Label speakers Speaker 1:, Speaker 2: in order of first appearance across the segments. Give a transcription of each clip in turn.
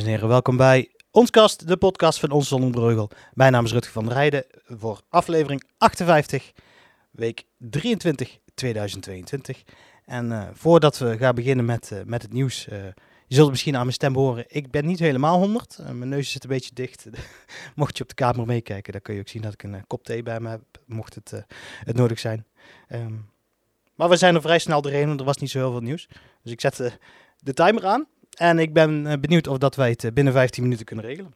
Speaker 1: En heren, welkom bij Ons Kast, de podcast van Ons Zonnebreugel. Mijn naam is Rutger van der Rijden voor aflevering 58, week 23, 2022. En uh, voordat we gaan beginnen met, uh, met het nieuws, uh, je zult misschien aan mijn stem horen, ik ben niet helemaal 100. mijn neus zit een beetje dicht. mocht je op de kamer meekijken, dan kun je ook zien dat ik een kop thee bij me heb, mocht het, het nodig zijn. Um, maar we zijn er vrij snel doorheen, want er was niet zo heel veel nieuws. Dus ik zet de timer aan en ik ben uh, benieuwd of dat wij het uh, binnen 15 minuten kunnen regelen.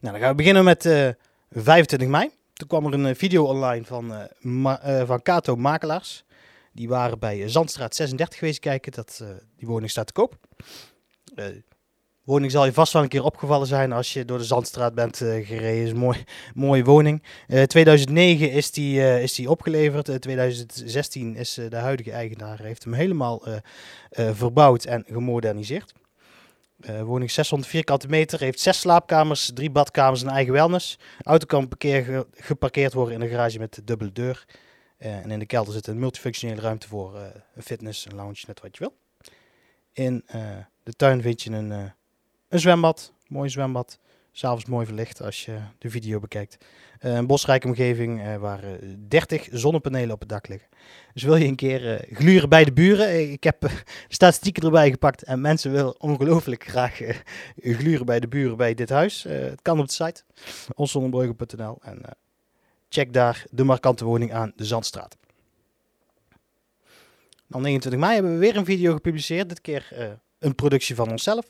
Speaker 1: Nou, dan gaan we beginnen met uh, 25 mei. Toen kwam er een video online van, van Kato Makelaars. Die waren bij Zandstraat 36 geweest kijken. Dat, die woning staat te koop woning zal je vast wel een keer opgevallen zijn als je door de Zandstraat bent uh, gereden. Is mooi, mooie woning. Uh, 2009 is die, uh, is die opgeleverd. 2016 is de huidige eigenaar heeft hem helemaal verbouwd en gemoderniseerd. woning 600 vierkante meter, heeft zes slaapkamers, drie badkamers en eigen wellness. Auto kan parkeer, geparkeerd worden in een garage met dubbele deur. en in de kelder zit een multifunctionele ruimte voor een fitness, een lounge, net wat je wil. In de tuin vind je een een zwembad, mooi zwembad. S'avonds mooi verlicht als je de video bekijkt. Uh, een bosrijke omgeving uh, waar 30 zonnepanelen op het dak liggen. Dus wil je een keer gluren bij de buren? Ik heb statistieken erbij gepakt en mensen willen ongelooflijk graag gluren bij de buren bij dit huis. het kan op de site onszonnebreugel.nl en check daar de markante woning aan de Zandstraat. Dan 29 mei hebben we weer een video gepubliceerd. Dit keer een productie van onszelf.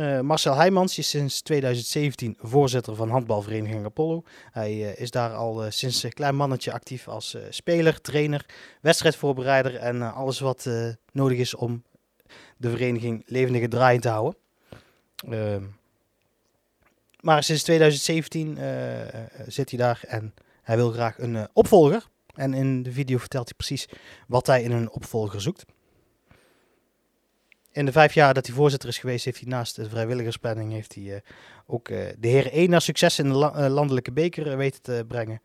Speaker 1: Uh, Marcel Heijmans is sinds 2017 voorzitter van handbalvereniging Apollo. Hij uh, is daar al uh, sinds een klein mannetje actief als speler, trainer, wedstrijdvoorbereider en alles wat nodig is om de vereniging levendige draaiend te houden. Ehm, maar sinds 2017 zit hij daar en hij wil graag een opvolger. En in de video vertelt hij precies wat hij in een opvolger zoekt. In de vijf jaar dat hij voorzitter is geweest, heeft hij naast de vrijwilligersplanning heeft hij, uh, ook uh, de heren 1 naar succes in de uh, landelijke beker weten te brengen.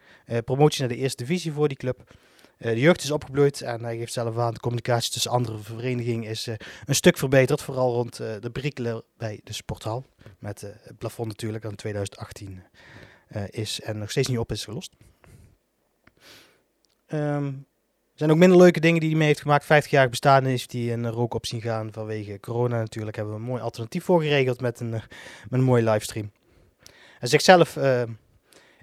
Speaker 1: promotie naar de eerste divisie voor die club. de jeugd is opgebloeid en hij geeft zelf aan de communicatie tussen andere verenigingen is een stuk verbeterd. Vooral rond de perikelen bij de sporthal. Met het plafond natuurlijk aan 2018 is en nog steeds niet op is gelost. Um, er zijn ook minder leuke dingen die hij mee heeft gemaakt. 50 jaar bestaan is hij een rook op zien gaan vanwege corona natuurlijk. Hebben we een mooi alternatief voor geregeld met een, met een mooie livestream. Hij zegt zelf, uh,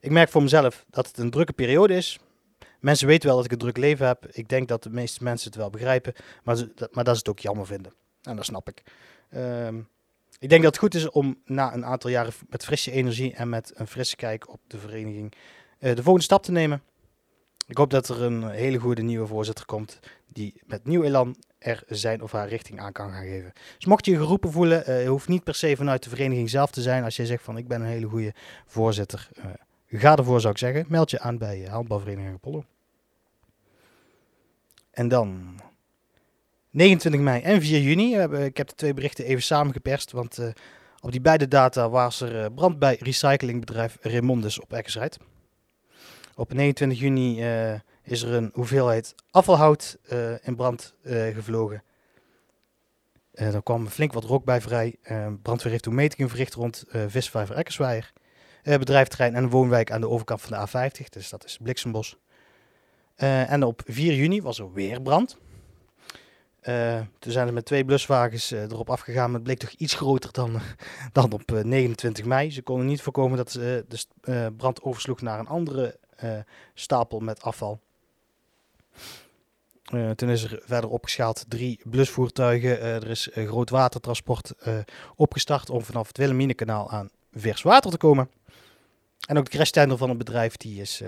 Speaker 1: ik merk voor mezelf dat het een drukke periode is. Mensen weten wel dat ik een druk leven heb. Ik denk dat de meeste mensen het wel begrijpen. Maar, maar dat ze het ook jammer vinden. En dat snap ik. Uh, ik denk dat het goed is om na een aantal jaren met frisse energie en met een frisse kijk op de vereniging de volgende stap te nemen. Ik hoop dat er een hele goede nieuwe voorzitter komt die met nieuw elan er zijn of haar richting aan kan gaan geven. Dus mocht je je geroepen voelen, uh, je hoeft niet per se vanuit de vereniging zelf te zijn. Als jij zegt van ik ben een hele goede voorzitter, uh, ga ervoor zou ik zeggen. Meld je aan bij uh, Handbalvereniging Apollo. En dan 29 mei en 4 juni. Ik heb de twee berichten even samengeperst, want op die beide data was er brand bij recyclingbedrijf Remondis op Eckersrijd. Op 29 juni uh, is er een hoeveelheid afvalhout uh, in brand uh, gevlogen. er kwam flink wat rook bij vrij. brandweer heeft toen metingen verricht rond visvijver Eckersweijer. bedrijfterrein en woonwijk aan de overkant van de A50, dus dat is Bliksembos. en op 4 juni was er weer brand. toen zijn er met twee bluswagens erop afgegaan, maar het bleek toch iets groter dan, dan op 29 mei. Ze konden niet voorkomen dat de brand oversloeg naar een andere uh, stapel met afval. Uh, toen is er verder opgeschaald drie blusvoertuigen. Uh, er is groot watertransport opgestart om vanaf het Wilhelminekanaal aan vers water te komen. En ook de crashtender van het bedrijf die is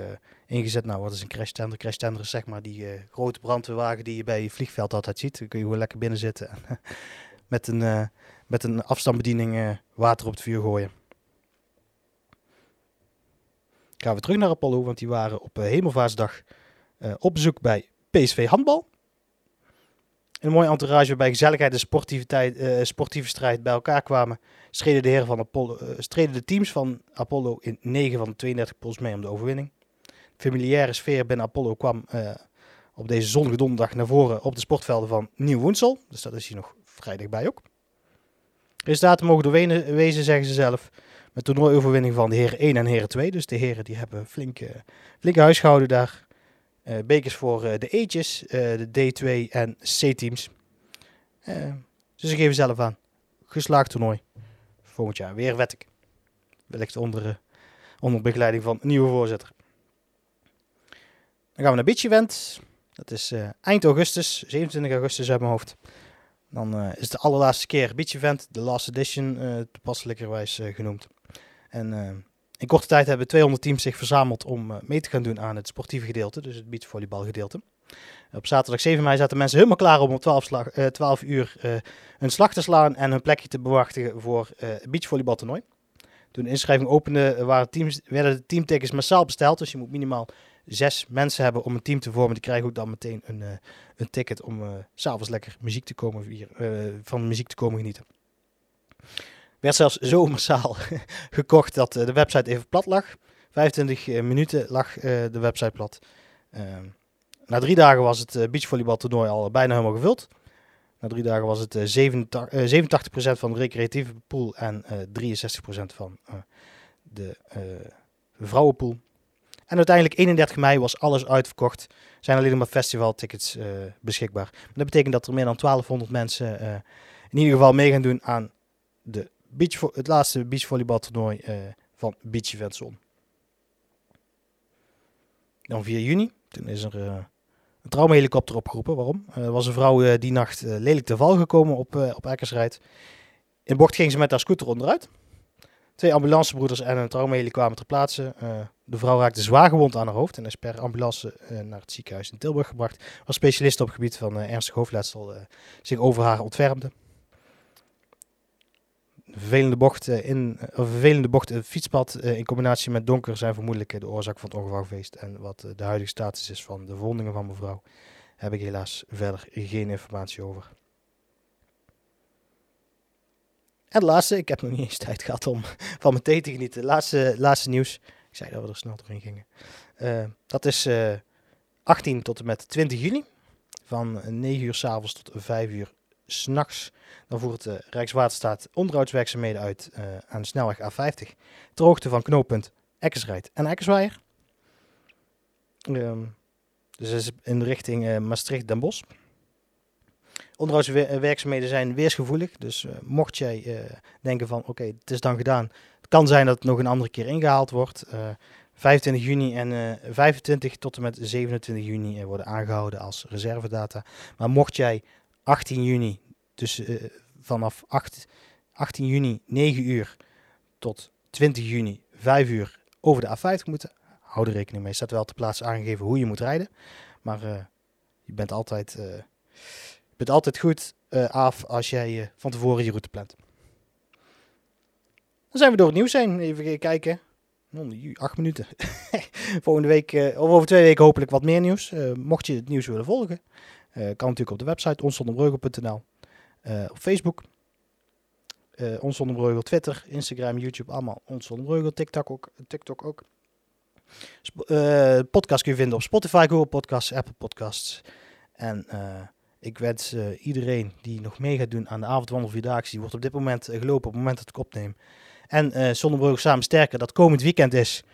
Speaker 1: ingezet. Nou, wat is een crashtender? Crashtender is zeg maar die grote brandweerwagen die je bij je vliegveld altijd ziet. Dan kun je gewoon lekker binnen zitten en met een, met een afstandsbediening water op het vuur gooien. Gaan we terug naar Apollo, want die waren op uh, Hemelvaartsdag uh, op bezoek bij PSV Handbal. Een mooie entourage waarbij gezelligheid en sportiviteit, uh, sportieve strijd bij elkaar kwamen. Streden de, heren van Apollo, streden de teams van Apollo in 9 van de 32 pools mee om de overwinning. De familiaire sfeer binnen Apollo kwam op deze zonnige donderdag naar voren op de sportvelden van Nieuw Woensel. Dus dat is hier nog vrijdag bij ook. Resultaten mogen doorwezen, zeggen ze zelf. Met toernooioverwinning van de heren 1 en heren 2. Dus de heren die hebben flinke, flinke huisgehouden daar. Uh, bekers voor uh, de E'tjes, uh, de D2 en C-teams. dus ze geven zelf aan. Geslaagd toernooi. Volgend jaar weer wet ik. Wellicht onder, onder begeleiding van een nieuwe voorzitter. Dan gaan we naar Beach. Dat is eind augustus, 27 augustus uit mijn hoofd. Dan is het de allerlaatste keer Beach Event, de last edition, toepasselijkerwijs genoemd. En in korte tijd hebben 200 teams zich verzameld om uh, mee te gaan doen aan het sportieve gedeelte, dus het beachvolleybalgedeelte. Op zaterdag 7 mei zaten mensen helemaal klaar om op 12, slag, uh, 12 uur hun slag te slaan en hun plekje te bewachten voor het beachvolleybaltoernooi. Toen de inschrijving opende waren teams, werden de teamtickets massaal besteld, dus je moet minimaal zes mensen hebben om een team te vormen. Die krijgen ook dan meteen een, een ticket om s s'avonds lekker muziek te komen, van muziek te komen genieten werd zelfs zo massaal gekocht dat eh, de website even plat lag. 25 eh, minuten lag eh, de website plat. Ehm, na drie dagen was het beachvolleybaltoernooi al bijna helemaal gevuld. Na drie dagen was het 87, 87% van de recreatieve pool en 63% van de vrouwenpool. En uiteindelijk 31 mei was alles uitverkocht. Zijn alleen maar festivaltickets beschikbaar. dat betekent dat er meer dan 1200 mensen in ieder geval mee gaan doen aan de beach, het laatste beachvolleybaltoernooi uh, van Beach Event Zone. Dan 4 juni, toen is er uh, een traumahelikopter opgeroepen. Waarom? Uh, er was een vrouw die nacht lelijk te val gekomen op, op Eckersrijd. In bocht ging ze met haar scooter onderuit. Twee ambulancebroeders en een traumaheli kwamen ter plaatse. de vrouw raakte zwaar gewond aan haar hoofd en is per ambulance naar het ziekenhuis in Tilburg gebracht. Waar specialisten op het gebied van ernstig hoofdletsel zich over haar ontfermden vervelende bocht, in, een vervelende bocht het fietspad uh, in combinatie met donker zijn vermoedelijk de oorzaak van het ongeval. En wat uh, de huidige status is van de verwondingen van mevrouw, heb ik helaas verder geen informatie over. En de laatste, ik heb nog niet eens tijd gehad om van mijn thee te genieten. Laatste, laatste nieuws. Ik zei dat we er snel doorheen gingen. Uh, dat is 18 tot en met 20 juni. Van 9 uur s'avonds tot 5 uur s'nachts. Dan voert de Rijkswaterstaat onderhoudswerkzaamheden uit uh, aan de snelweg A50. Ter hoogte van knooppunt Eckersrijd en Eckersweijer. Um, dus is in richting uh, Maastricht-Den Bosch. Onderhoudswerkzaamheden zijn weersgevoelig. Dus uh, mocht jij denken van oké, het is dan gedaan. Het kan zijn dat het nog een andere keer ingehaald wordt. 25 juni en 25 tot en met 27 juni worden aangehouden als reservedata. Maar mocht jij 18 juni, dus uh, vanaf 8, 18 juni 9 uur tot 20 juni 5 uur over de A50 moeten. Hou er rekening mee. Staat wel te plaatsen aangegeven hoe je moet rijden. Maar uh, je bent altijd, je bent altijd goed af als jij van tevoren je route plant. Dan zijn we door het nieuws heen. Even kijken. Acht minuten. Volgende week, of over twee weken hopelijk wat meer nieuws. mocht je het nieuws willen volgen. Uh, kan natuurlijk op de website onsonderbreugel.nl. Uh, eh, op Facebook. Uh, Ons Twitter, Instagram, YouTube, allemaal Ons TikTok ook. TikTok ook. Podcast kun je vinden op Spotify, Google Podcasts, Apple Podcasts. En ik wens iedereen die nog mee gaat doen aan de avondwandel Vierdaagse, die wordt op dit moment gelopen op het moment dat ik opneem. En uh, Samen Sterker, dat komend weekend is.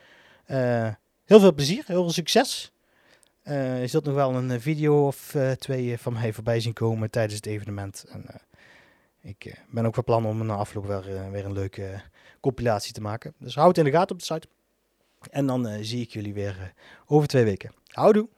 Speaker 1: heel veel plezier, heel veel succes. Uh, je zult nog wel een eh, video of uh, twee van mij voorbij zien komen tijdens het evenement. En, ik ben ook van plan om na afloop weer, weer een leuke compilatie te maken. Dus houd het in de gaten op de site. En dan zie ik jullie weer over twee weken. Houdoe!